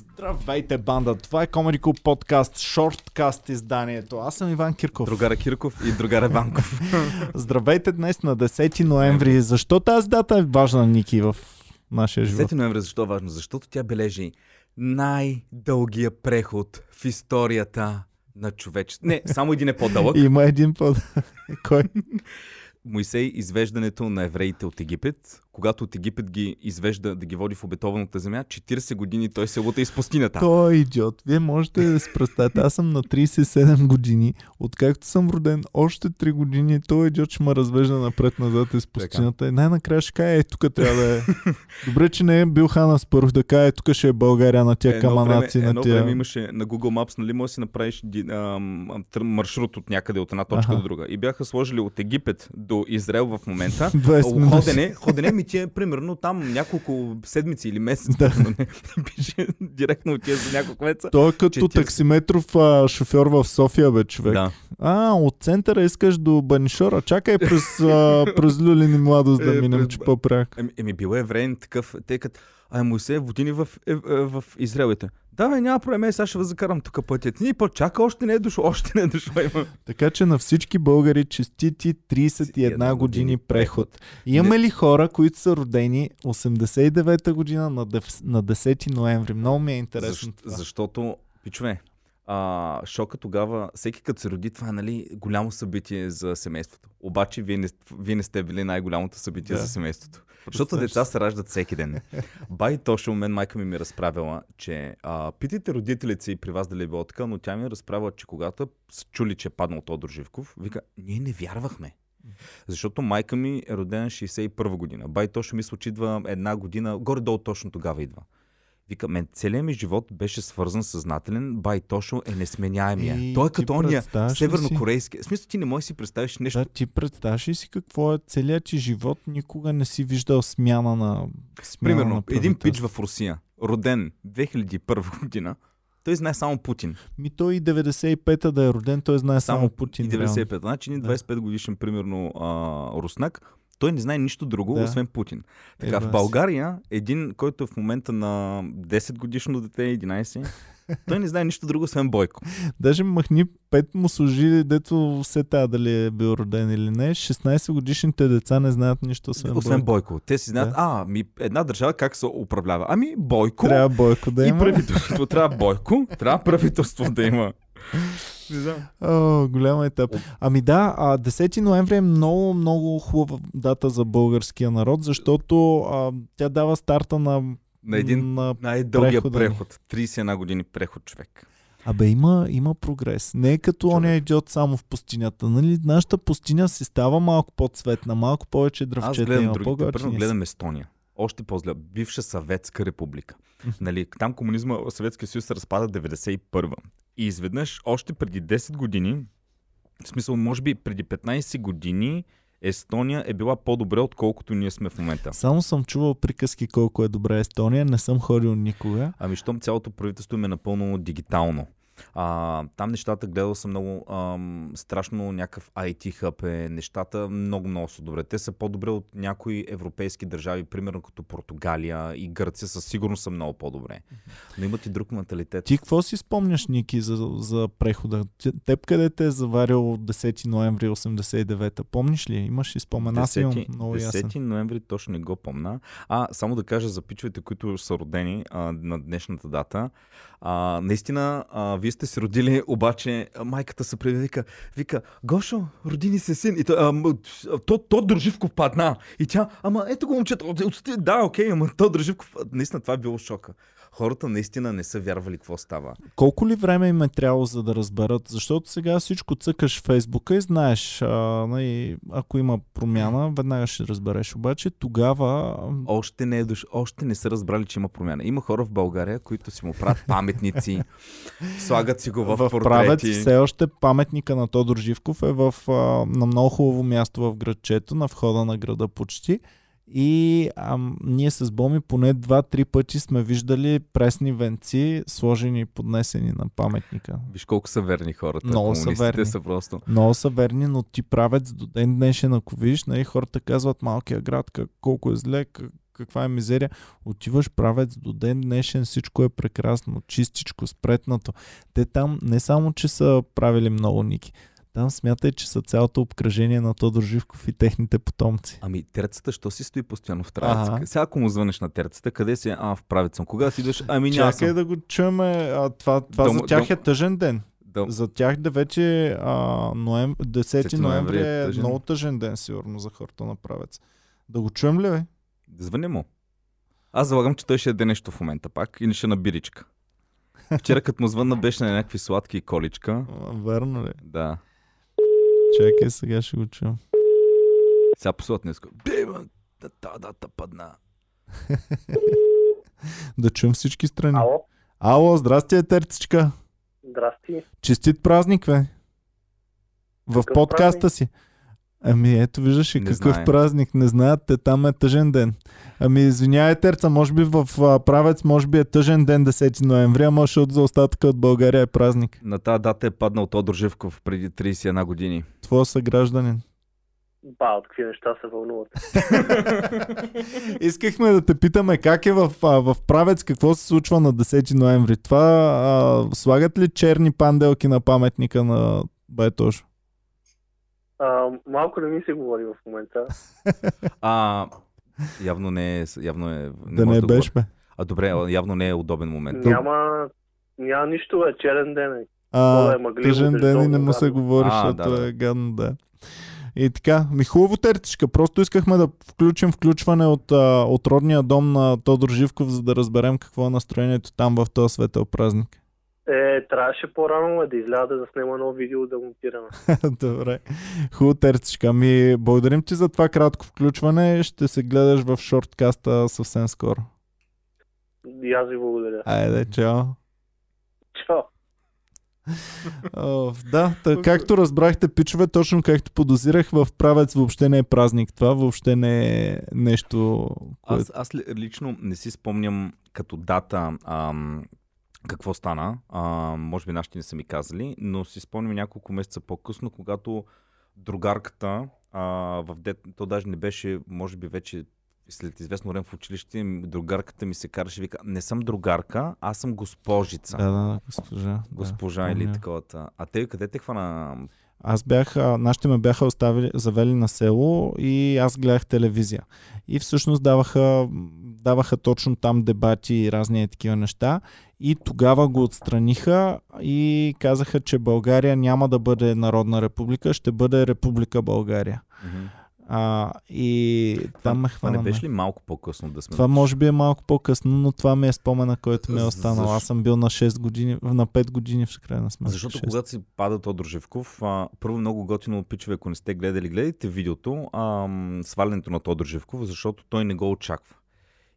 Здравейте, банда! Това е Comedy Club подкаст, шорткаст изданието. Аз съм Иван Кирков. Другара Кирков и другара Банков. Здравейте днес на 10 ноември. Защо тази дата е важна, Ники, в нашия живот? 10 ноември защо е важно? Защото тя бележи най-дългия преход в историята на човечеството. Не, само един е по-дълъг. Има един по Кой? Моисей извеждането на евреите от Египет. Когато от Египет ги извежда да ги води в обетованата земя, 40 години той се лута из пустинята. Той е идиот. Вие можете да се представите. Аз съм на 37 години. Откакто съм роден, още 3 години той идиот ще ме развежда напред-назад из пустинята. И най-накрая ще каже, е, тук трябва да е. Добре, че не е бил Хана Спърх да каже, е, тук ще е България на тия каманаци. Време, на едно тия... време имаше на Google Maps, нали, може да си направиш ам, маршрут от някъде, от една точка Аха. до друга. И бяха сложили от Египет до Израел в момента. 20 минути. Ходене, ходене ми ти е примерно там няколко седмици или месец. Да. примерно, не. Пише директно отива за няколко месеца. Той е като 40. таксиметров а, шофьор в София, бе, човек. Да. А, от центъра искаш до Банишора. Чакай през, а, през Люлин и Младост да Е, минем, че по-пряк. Еми, еми бил е евреин такъв, тъй като Ай, Моисей водини в, е, е, в Израелите. Да, бе, няма проблем, сега ще ви закарам тук пътят. Ни по-чака, още не е дошло, още не е дошло. Има. Така че на всички българи честити 31 години преход. Имаме ли хора, които са родени 89-та година на, дев- на 10 ноември? Много ми е интересно Защ, защото, пичове, а, шока тогава, всеки като се роди, това е нали, голямо събитие за семейството. Обаче вие не, вие не сте били най-голямото събитие Да. за семейството. Защото деца се раждат всеки ден. Бай точно мен майка ми ми разправила, че а, питайте родителите си при вас дали е било така, но тя ми разправила, че когато са чули, че е паднал Тодор Живков, вика, ние не вярвахме. Защото майка ми е родена 61 година. Бай точно мисля, че идва една година, горе-долу точно тогава идва. Вика, мен целият ми живот беше свързан съзнателен, бай Тошо е несменяемия. И Той е като ония ли си? севернокорейски. В смисъл ти не можеш да си представиш нещо. Да, ти представяш ли си какво е целият ти живот? Никога не си виждал смяна на смяна Примерно, на един пич в Русия, роден 2001 година, той знае само Путин. Ми той и 95-та да е роден, той знае само, Само Путин. И реално. 95. Значи Да. 25 годишен, примерно, а, руснак, той не знае нищо друго, Да. освен Путин. Така, Еба в. България, един, който е в момента на 10 годишно дете, 11, той не знае нищо друго, освен Бойко. Даже махни пет му служи, дето се тая дали е бил роден или не. 16 годишните деца не знаят нищо освен, Освен Бойко. Бойко. Те си знаят, Да. а, ми, една държава как се управлява? Ами, Бойко Трябва Бойко да и има. правителство. Трябва Бойко, трябва правителство да има. Не знам. О, голяма етап. Ами да, а 10 ноември е много, много хубава дата за българския народ, защото а, тя дава старта на... На един на... най-дългия прехода преход. 31 години преход, човек. Абе, има, има прогрес. Не е като Човек. оня идиот само в пустинята. Нали? Нашата пустиня си става малко по-цветна, малко повече Аз дръвчета гледам има. другите. Първо гледам Естония. Още по-зле. Бивша съветска република. нали, там комунизма, Съветския съюз се разпада 91-а. И изведнъж, още преди 10 години, в смисъл, може би преди 15 години, Естония е била по-добре, отколкото ние сме в момента. Само съм чувал приказки колко е добра Естония, не съм ходил никога. Ами, щом цялото правителство им е напълно дигитално. А, там нещата гледал съм много ам, страшно някакъв IT хъб е. Нещата много, много са добре. Те са по-добре от някои европейски държави, примерно като Португалия и Гърция, със сигурност са много по-добре. Но имат и друг менталитет. Ти какво си спомняш, Ники, за, за прехода? Теб къде те е заварил 10 ноември 89-та? Помниш ли? Имаш ли спомен? Аз имам 10, много ясен. 10 ноември точно не го помна. А, само да кажа за пичовете, които са родени а, на днешната дата. А, наистина, а, вие сте се родили, обаче майката се предвика, вика, Гошо, роди ни се син. И той, а, то, то Дроживков падна. И тя, ама ето го момчето, да, окей, ама то Дроживков. Наистина, това е било шока. Хората наистина не са вярвали какво става. Колко ли време им е трябвало за да разберат? Защото сега всичко цъкаш в Фейсбука и знаеш, а, нали, ако има промяна, веднага ще разбереш. Обаче тогава... Още не, е дош... Още не са разбрали, че има промяна. Има хора в България, които си му правят паметници, слагат си го в, в портрети. правец все още паметника на Тодор Живков е в, а, на много хубаво място в градчето, на входа на града почти. И ам, ние с Боми поне два-три пъти сме виждали пресни венци, сложени и поднесени на паметника. Виж колко са верни хората. Много са верни. са просто. Много са верни, но ти правец до ден днешен, ако видиш, нали, хората казват малкия град, как, колко е зле, как, каква е мизерия. Отиваш правец до ден днешен, всичко е прекрасно, чистичко, спретнато. Те там не само, че са правили много ники, там смятай, че са цялото обкръжение на Тодор Живков и техните потомци. Ами терцата, що си стои постоянно в травец? Ага. Сега ако му звънеш на терцата, къде си? А, в правец съм. Кога си идваш? Ами няма Чакай да го чуем. А, това това Дом- за тях дом- е тъжен ден. Да, За тях да вече а, ноем... 10 10 ноември е е тъжен. много тъжен ден, сигурно, за хората на правец. Да го чуем ли, бе? звъни му. Аз залагам, че той ще яде нещо в момента пак или ще на биричка. Вчера като му звънна беше на някакви сладки количка. Верно ли? Да. Чакай, сега ще го чуем. Сега послат днес. Бима, да, да, да, да, падна. Да чуем всички страни. Ало, Ало, здрасти, Етерцичка. здрасти. Честит празник, бе. В Какъв подкаста си. Ами ето виждаш и какъв знае. празник. Не знаят, те там е тъжен ден. Ами извинявай, Терца, може би в а, правец, може би е тъжен ден 10 ноември, ама защото за остатъка от България е празник. На тази дата е паднал Тодор Живков преди 31 години. Твоя съгражданин. Ба, от какви неща се вълнуват. Искахме да те питаме как е в, а, в правец, какво се случва на 10 ноември. Това а, слагат ли черни панделки на паметника на Байтош? А, малко не ми се говори в момента. А, явно не е... Явно е Да може не го- беше, бе. А добре, явно не е удобен момент. Няма, няма нищо, е черен ден. Е. А, е мъгливо, тъжен ден и не му се говори, защото да, да. е гадно, да. И така, ми хубаво тертичка. Просто искахме да включим включване от, а, от родния дом на Тодор Живков, за да разберем какво е настроението там в този светъл празник. Е, трябваше по-рано да изляза да снима едно видео да монтираме. Добре. Хубаво тертичка. Ами, благодарим ти за това кратко включване. Ще се гледаш в шорткаста съвсем скоро. И аз ви благодаря. Айде, чао. Чао. О, да, та, както разбрахте, пичове, точно както подозирах, в правец въобще не е празник това, въобще не е нещо, което... Аз, аз ли- лично не си спомням като дата ам, какво стана. А, може би нашите не са ми казали, но си спомням няколко месеца по-късно, когато другарката а, в дет... то даже не беше, може би вече след известно време в училище, другарката ми се караше и вика, не съм другарка, аз съм госпожица. Да, да, госпожа. Госпожа да, или помня. таковата. А те къде те хвана? Аз бях, нашите ме бяха оставили, завели на село и аз гледах телевизия. И всъщност даваха, даваха точно там дебати и разни такива неща. И тогава го отстраниха и казаха, че България няма да бъде Народна република, ще бъде Република България. Мгм. А, и там ме Това хвана. не беше ли малко по-късно да сме? Това може би е малко по-късно, но това ми е спомена, който ми е останал. Защо? Аз съм бил на 6 години, на 5 години в крайна сметка. Защото 6. когато си пада Тодор Живков, а, първо много готино пичове, ако не сте гледали, гледайте видеото, а, свалянето на Тодор Живков, защото той не го очаква.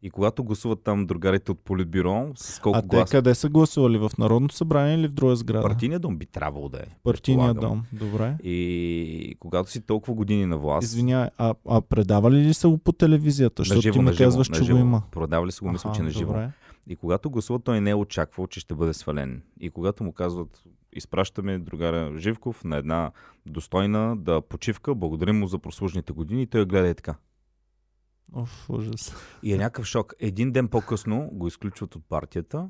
И когато гласуват там другарите от Политбюро, с колко А те гласа къде са гласували? В Народното събрание или в друга сграда? партийния дом би трябвало да е. Партийния дом. Добре. И когато си толкова години на власт, Извинявай, а, а предавали ли са го по телевизията? Защото ти живо, казваш, че го има. Продавали са го, мисля, че на живо. И когато гласува, той не е очаквал, че ще бъде свален. И когато му казват, изпращаме другара Живков на една достойна да почивка, благодарим му за прослужените години, той гледа и така. Оф, ужас. И е някакъв шок. Един ден по-късно го изключват от партията.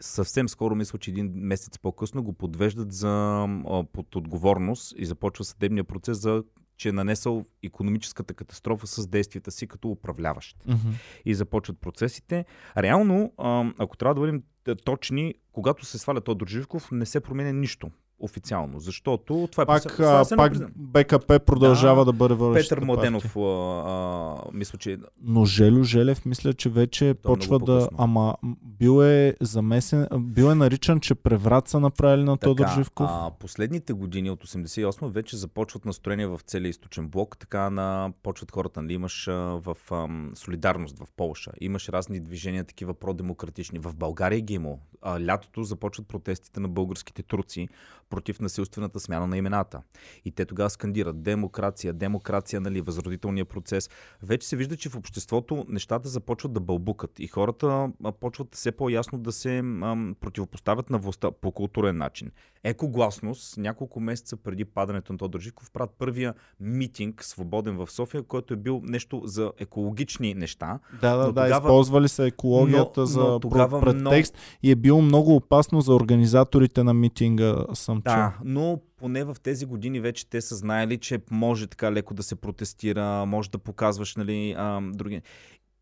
Съвсем скоро, мисля, че един месец по-късно го подвеждат за, под отговорност и започва съдебния процес за че е нанесъл економическата катастрофа с действията си като управляващ. Мгм. И започват процесите. Реално, ако трябва да бъдем точни, когато се сваля Тодор Живков, не се променя нищо официално, защото това е Пак, а, се пак. БКП продължава да, Да, бъде водещата Петър Младенов, а, а, мисля, че Но Желю Желев, мисля, че вече много почва да... Ама бил е замесен, бил е наричан, че преврат са направили на Тодор Така, Живков. А, последните години от 88 вече започват настроения в целия източен блок, така на почват хората. Нали, имаш а, в ам, солидарност в Полша, имаш разни движения, такива продемократични. В България ги има. А, лятото започват протестите на българските турци против насилствената смяна на имената. И те тогава скандират демокрация, демокрация, нали, възродителния процес. Вече се вижда, че в обществото нещата започват да бълбукат и хората а, почват все по-ясно да се ам, противопоставят на властта по културен начин. Екогласност, няколко месеца преди падането на Тодор Живков, правят първия митинг, свободен в София, който е бил нещо за екологични неща. Да, да, Но да, тогава- използвали са екологията Но- за но тогава претекст и е било много опасно за организаторите на митинга, съм чул. Да, но поне в тези години вече те са знаели, че може така леко да се протестира, може да показваш нали, а, други.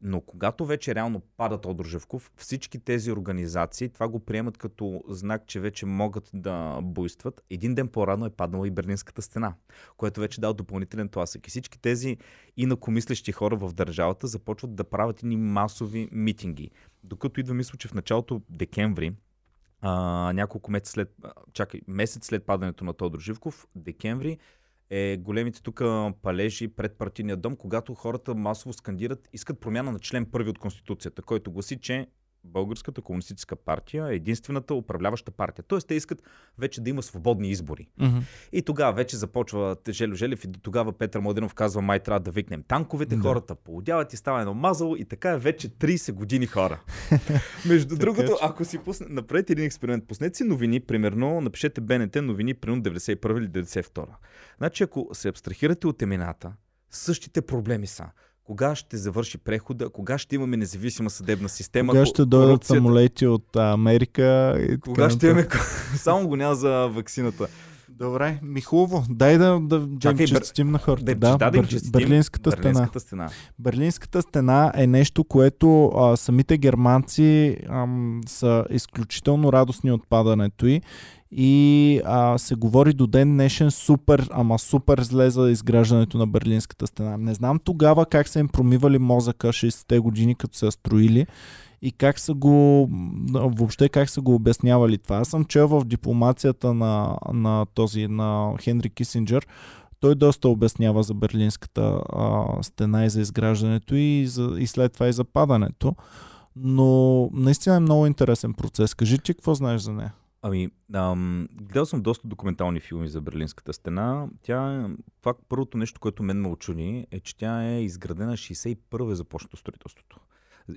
Но когато вече реално пада Тодор Живков, всички тези организации това го приемат като знак, че вече могат да буйстват. Един ден по-рано е паднала и Берлинската стена, което вече дал допълнителен тласък. И всички тези инакомислещи хора в държавата започват да правят едни масови митинги. Докато идва мисля, че в началото декември а, няколко месеца след, чакай, месец след падането на Тодор Живков, декември, е големите тук палежи пред партийния дом, когато хората масово скандират, искат промяна на член първи от Конституцията, който гласи, че Българската комунистическа партия е единствената управляваща партия. Тоест те искат вече да има свободни избори. Мгм. И тогава вече започва Желю Желев и тогава Петър Младенов казва, май трябва да викнем танковете, Да. хората поудяват и става едно мазало и така е вече 30 години хора. Между другото, че- ако си пусне, направете един експеримент, пуснете си новини, примерно, напишете БНТ новини, примерно 91 или 92. Значи ако се абстрахирате от имената, същите проблеми са. Кога ще завърши прехода, кога ще имаме независима съдебна система, Кога ко- ще дойдат корупцията- самолети от Америка и Кога ще имаме... Само го няма за ваксината. Добре, ми хубаво. Дай да, да, да Чакай, им Бер- на хората. Да, да, да, да им Бер- честитим Берлинската стена. Берлинската стена. Берлинската стена е нещо, което а, самите германци ам, са изключително радостни от падането й и а, се говори до ден днешен супер, ама супер зле за изграждането на Берлинската стена. Не знам тогава как са им промивали мозъка 60-те години, като са строили и как са го, въобще как са го обяснявали това. Аз съм чел в дипломацията на, на този, на Хенри Кисинджер, той доста обяснява за Берлинската а, стена и за изграждането и, за, и след това и за падането. Но наистина е много интересен процес. Кажи ти какво знаеш за нея. Ами, ам, гледал съм доста документални филми за Берлинската стена. Тя това първото нещо, което мен ме очуди, е, че тя е изградена 61-а е започнато строителството.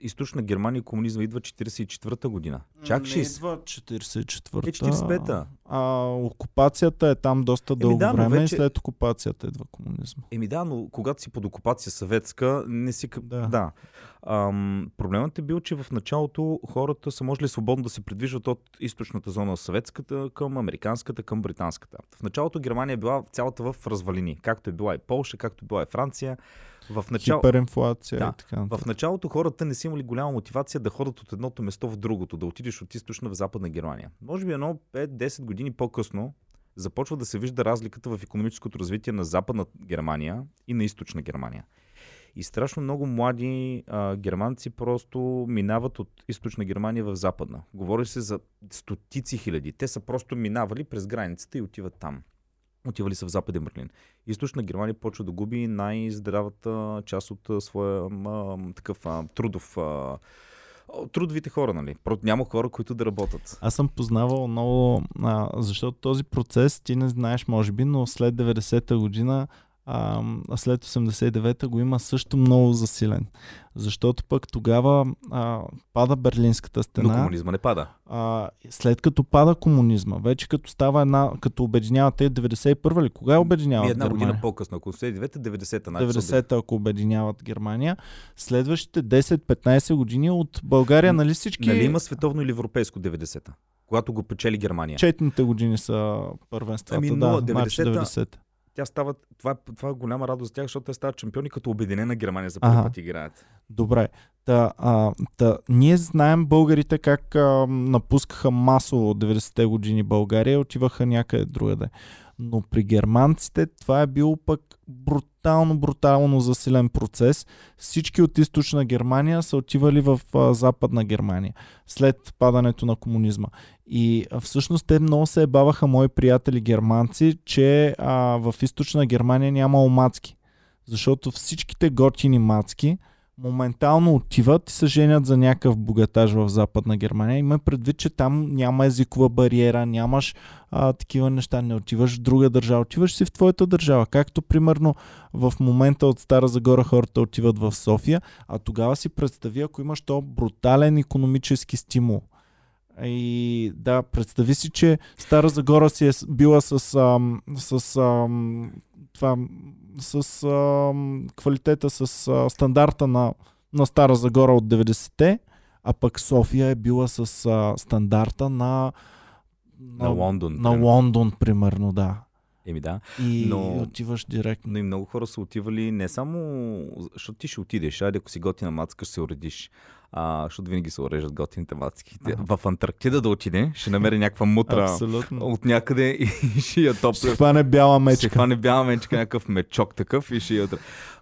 Източна Германия комунизма идва 44-та година. Чак 60. идва 44-та. Е, 45-та. А окупацията е там доста дълго да, но време вече- и след окупацията идва комунизма. Еми да, но когато си под окупация съветска, не си... Да. да. Ам, проблемът е бил, че в началото хората са можели свободно да се придвижват от източната зона съветската към американската, към британската. В началото Германия е била цялата в развалини, както е била и Полша, както е била и Франция. В, начало... Хиперинфлация Да. и така нататък. в началото хората не са имали голяма мотивация да ходят от едното место в другото, да отидеш от източна в западна Германия. Може би едно 5-10 години по-късно започва да се вижда разликата в економическото развитие на западна Германия и на източна Германия. И страшно много млади а, германци просто минават от източна Германия в западна. Говори се за стотици хиляди. Те са просто минавали през границата и отиват там. Отивали са в Западен Берлин. Източна Германия почва да губи най-здравата част от своя а, такъв а, трудов. А, трудовите хора, нали? Няма хора, които да работят. Аз съм познавал много, а, защото този процес ти не знаеш, може би, но след 90-та година, а, след 89-та го има също много засилен. Защото пък тогава а, пада Берлинската Но стена. комунизма не пада. А, след като пада комунизма, вече като става една, като обединяват те 91-а ли? Кога обединяват И една Германия? година по-късно, ако 89-та, 90-та. значи са 90-та, ако обединяват Германия. Следващите 10-15 години от България, нали всички... Нали има световно или европейско 90-та? Когато го печели Германия. Четните години са първенствата, Ами, да, нула, значи 90-та. 90-та. Тя става, това, е, това е голяма радост за тях, защото те стават шампиони като обединена Германия за първи път играят. Добре. Та, а, та, ние знаем българите как а, напускаха масово от 90-те години България и отиваха някъде другаде. Но при германците това е бил пък брутално, брутално засилен процес. Всички от източна Германия са отивали в а, западна Германия след падането на комунизма. И а, всъщност те много се ебаваха мои приятели германци, че а, в източна Германия няма мацки. Защото всичките готини мацки моментално отиват и се женят за някакъв богатаж в Западна Германия. Има предвид, че там няма езикова бариера, нямаш а, такива неща, не отиваш в друга държава, отиваш си в твоята държава. Както примерно в момента от Стара Загора хората отиват в София, а тогава си представи, ако имаш то брутален економически стимул. И да, представи си, че Стара Загора си е била с, ам, с ам, това, с ам, квалитета, с а, стандарта на, на Стара Загора от 90-те, а пък София е била с а, стандарта на, На Лондон. На примерно. Лондон, примерно, да. Еми да. И Но- отиваш директно. Но и много хора са отивали не само, защото ти ще отидеш, айде ако си готина мацка, ще се уредиш. А, защото винаги се уреждат готините мацки. Ага. В Антарктида да отиде, ще намери някаква мутра Абсолютно. от някъде и ще я Ще топля. хване бяла Ще мечка. хване бяла мечка, някакъв мечок такъв и ще я...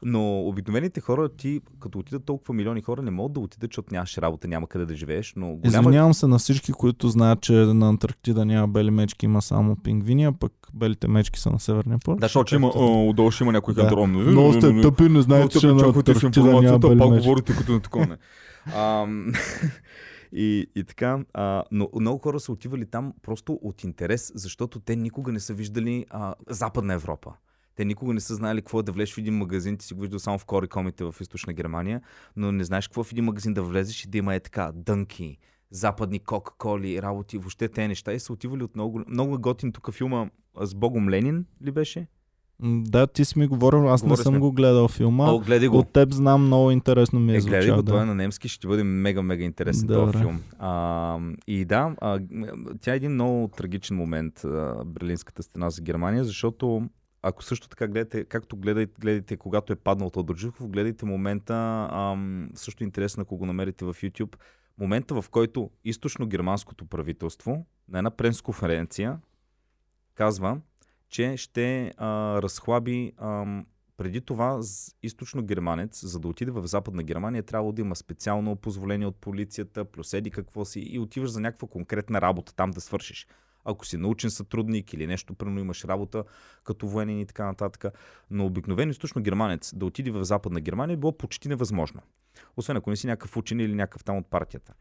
Но обикновените хора, ти, като отидат толкова милиони хора, не могат да отидат, защото нямаш работа, няма къде да живееш, но голяма... Извинявам се на всички, които знаят, че на Антарктида няма бели мечки, има само пингвини, а пък белите мечки са на Северния полюс. Да, защото има, а, отдолу ще има някой Да. кантрон. Много сте тъпи, не знаете, че на Антарктида няма бели пак мечки. говорите като на такова. Ам, и, и така, а, но много хора са отивали там просто от интерес, защото те никога не са виждали а, Западна Европа. Те никога не са знаели какво е да влезеш в един магазин, ти си го виждал само в корикомите в източна Германия, но не знаеш какво е в един магазин да влезеш и да има е така дънки, западни кока-коли, работи, въобще те неща и са отивали от много, много готин тук филма а, с Богом Ленин ли беше? Да, ти си ми говорил, аз не Говорили съм сме. го гледал филма. О, гледай го. От теб знам, много интересно ми е, Е, гледай звучал. го, той е Да. на немски, ще бъде мега-мега интересен Добре. този филм. А, и да, а, тя е един много трагичен момент, а, Берлинската стена за Германия, защото ако също така гледате, както гледайте, гледайте когато е паднал Тодор Живков, гледайте момента, ам, също интересно, ако го намерите в YouTube, момента в който източно-германското правителство на една пресконференция казва, че ще а, разхлаби ам, преди това с- източно-германец, за да отиде в Западна Германия, трябва да има специално позволение от полицията, плюс еди какво си и отиваш за някаква конкретна работа там да свършиш. Ако си научен сътрудник или нещо, примерно имаш работа като военен и така нататък. Но обикновен източно-германец да отиде в Западна Германия било почти невъзможно. Освен ако не си някакъв учен или някакъв там от партията.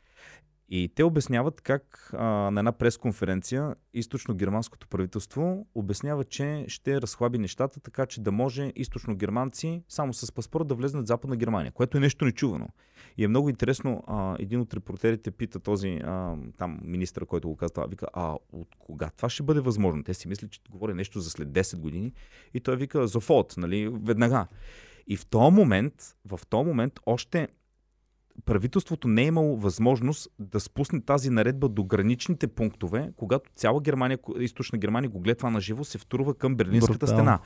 И те обясняват как а, на една пресконференция източно-германското правителство обяснява, че ще разхлаби нещата, така че да може източно-германци само с паспорт да влезнат в Западна Германия, което е нещо нечувано. И е много интересно, а, един от репортерите пита този а, там министър, който го казва, вика, а от кога това ще бъде възможно? Те си мислят, че говори нещо за след 10 години и той вика, Зофот, нали, веднага. И в този момент, в този момент още правителството не е имало възможност да спусне тази наредба до граничните пунктове, когато цяла Германия, източна Германия го гледа това на живо, се втурва към Берлинската Брутално. стена.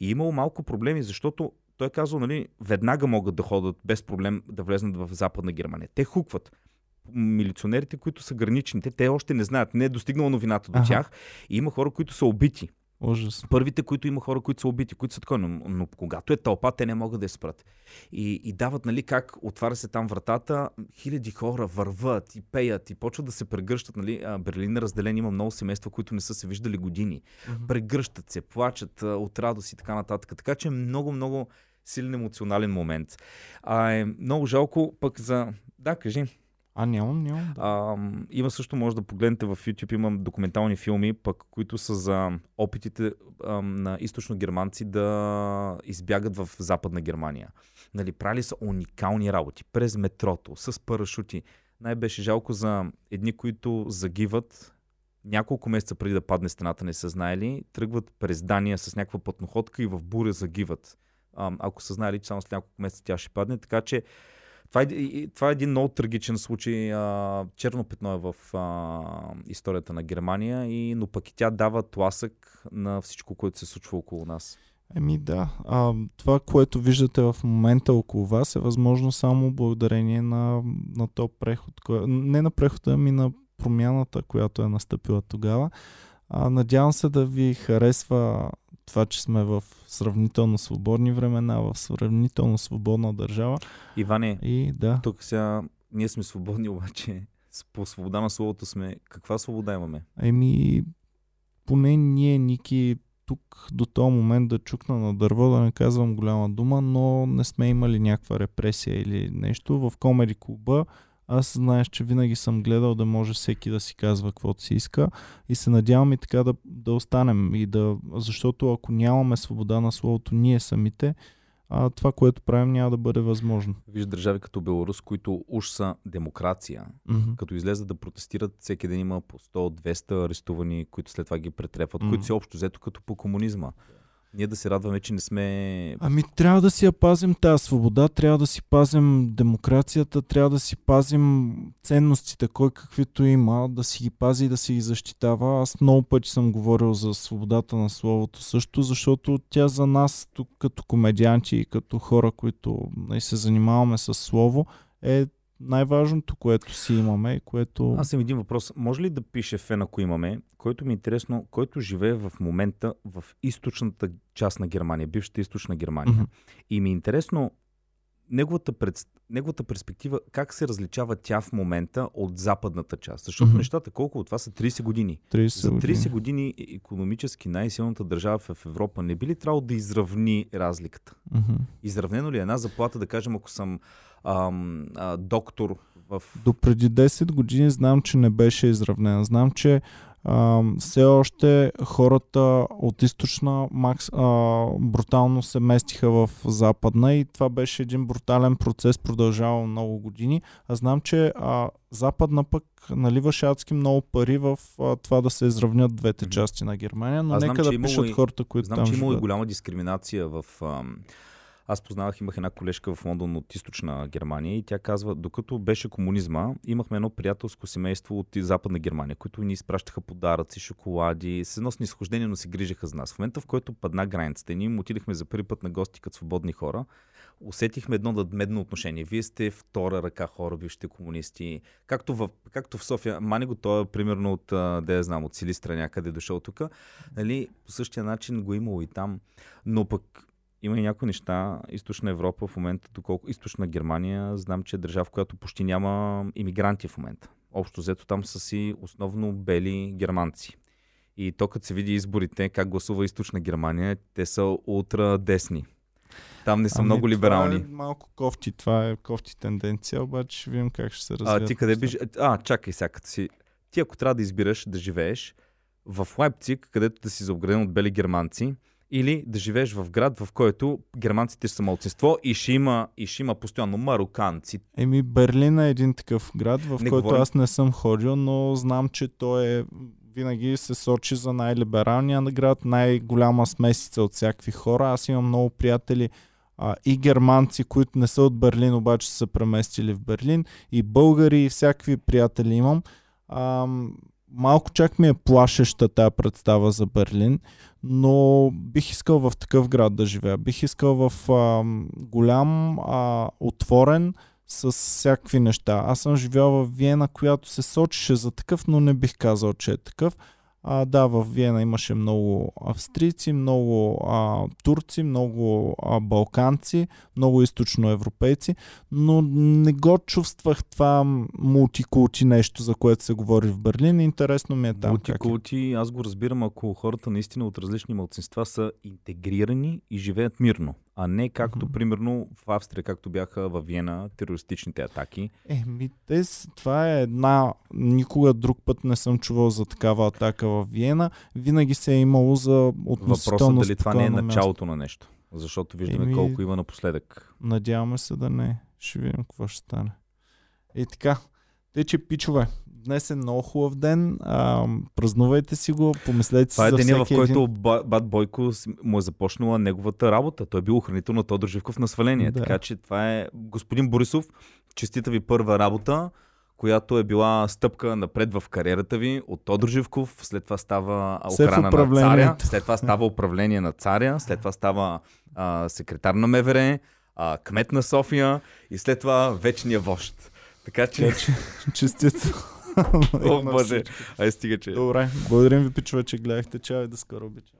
И е имало малко проблеми, защото той е казал, нали, веднага могат да ходят без проблем да влезнат в Западна Германия. Те хукват. Милиционерите, които са граничните, те още не знаят, не е достигнала новината до Аха. тях. И има хора, които са убити. Ужас. Първите, които има хора, които са убити, които са такова, но, но когато е тълпа, те не могат да я спрат. И, и дават, нали, как отваря се там вратата, хиляди хора върват и пеят и почват да се прегръщат, нали, Берлин е разделен, има много семейства, които не са се виждали години. Прегръщат се, плачат от радост и така нататък. Така че е много, много силен емоционален момент. А е много жалко пък за... Да, кажи. А, нямам, нямам. А, има също, може да погледнете в YouTube, имам документални филми, пък, които са за опитите а, на източно-германци да избягат в Западна Германия. Нали, правили са уникални работи през метрото, с парашути. Най-беше жалко за едни, които загиват няколко месеца преди да падне стената, не са знаели, тръгват през Дания с някаква пътноходка и в буря загиват. А, ако са знаели, че само след няколко месеца тя ще падне. Така че това е, това е един много трагичен случай. Черно петно е в а, историята на Германия, и, но пък и тя дава тласък на всичко, което се случва около нас. Еми да, а, това, което виждате в момента около вас е възможно само благодарение на, на то преход. Кое, не на прехода, ами на промяната, която е настъпила тогава. А, надявам се да ви харесва това, че сме в сравнително свободни времена, в сравнително свободна държава. Иване, И да, тук сега ние сме свободни, обаче по свобода на словото сме. Каква свобода имаме? еми, поне ние, Ники, тук до този момент да чукна на дърво, да не казвам голяма дума, но не сме имали някаква репресия или нещо. В комеди клуба аз знаеш, че винаги съм гледал да може всеки да си казва каквото си иска и се надявам и така да, да останем. И да, защото ако нямаме свобода на словото ние самите, а, това, което правим, няма да бъде възможно. Виж държави като Беларус, които уж са демокрация, Mm-hmm. като излезат да протестират, всеки ден има по 100-200 арестувани, които след това ги претрепват, Мгм. които си общо взето като по комунизма. Ние да се радваме, че не сме... Ами трябва да си я пазим тази свобода, трябва да си пазим демокрацията, трябва да си пазим ценностите, кой каквито има, да си ги пази и да си ги защитава. Аз много пъти съм говорил за свободата на словото също, защото тя за нас тук като комедианти и като хора, които нали, се занимаваме с слово, е най-важното, което си имаме и което... Аз имам един въпрос. Може ли да пише фен, ако имаме, който ми е интересно, който живее в момента в източната част на Германия, бившата източна Германия. Мгм. И ми е интересно неговата, пред, неговата перспектива, как се различава тя в момента от западната част. Защото Мгм. нещата, колко от това са 30 години. 30 За 30 години. економически най-силната държава в Европа не би ли трябвало да изравни разликата? Мгм. Изравнено ли е една заплата, да кажем, ако съм ам, а, доктор в... До преди 10 години знам, че не беше изравнена. Знам, че а, все още хората от източна макс, а, брутално се местиха в западна и това беше един брутален процес, продължавал много години. А знам, че а, западна пък наливаше адски много пари в а, това да се изравнят двете части на Германия, но Аз знам, нека да пишат и- хората, които Знам, там че имало и голяма дискриминация в... Ам... Аз познавах, имах една колежка в Лондон от източна Германия и тя казва, докато беше комунизма, имахме едно приятелско семейство от западна Германия, които ни изпращаха подаръци, шоколади, с едно снисхождение, но се грижаха за нас. В момента, в който падна границата ние им отидахме за първи път на гости като свободни хора, усетихме едно надмедно отношение. Вие сте втора ръка хора, вие сте комунисти. Както в, както в София, мани го той е примерно от, да я знам, от Силистра някъде е дошъл тук. Нали, по същия начин го е имало и там. Но пък има и някои неща. Източна Европа в момента, доколко източна Германия, знам, че е държава, в която почти няма иммигранти в момента. Общо взето там са си основно бели германци. И то като се види изборите, как гласува източна Германия, те са ултра десни. Там не са Ами, много либерални. Това е малко кофти, това е кофти тенденция, обаче ще видим как ще се развие. А, ти къде биш? А, чакай сега, като си. Ти ако трябва да избираш да живееш в Лайпциг, където да си заобграден от бели германци, или да живееш в град, в който германците са малцинство и ще има, и ще има постоянно мароканци. Еми, Берлин е един такъв град, в Не който говорим- аз не съм ходил, но знам, че той е винаги се сочи за най-либералния град, най-голяма смесица от всякакви хора. Аз имам много приятели а, и германци, които не са от Берлин, обаче са преместили в Берлин, и българи, и всякакви приятели имам. А, малко чак ми е плашеща тази представа за Берлин, но бих искал в такъв град да живея. Бих искал в а, голям, а, отворен, с всякакви неща. Аз съм живял в Виена, която се сочеше за такъв, но не бих казал, че е такъв. А, да, в Виена имаше много австрийци, много а, турци, много а, балканци, много източноевропейци, но не го чувствах това мултикулти нещо, за което се говори в Берлин. Интересно ми е там е. Мултикулти, аз го разбирам, ако хората наистина от различни малцинства са интегрирани и живеят мирно, а не както Мгм. примерно в Австрия, както бяха в Виена терористичните атаки. Еми, това е една... Никога друг път не съм чувал за такава атака в Виена. Винаги се е имало за Въпросът относително дали това не е началото на нещо. Защото виждаме Еми- колко има напоследък. Надяваме се да не. Ще видим какво ще стане. И така. Те, че пичове, днес е много хубав ден. А, празнувайте си го, помислете си Това е за деня, в който един. Ба- Бат Бойко му е започнала неговата работа. Той е бил охранител на Тодор Живков на сваление. Да. Така че това е господин Борисов. Честита ви първа работа, която е била стъпка напред в кариерата ви от Тодор Живков. След това става охрана на царя. След това става управление на царя. След това става а, секретар на МВР, а, кмет на София и след това вечния вожд. Така че, честито. о боже, ай стига, че... Добре, благодарим ви, пичове, че гледахте. Чао и до скоро обичам.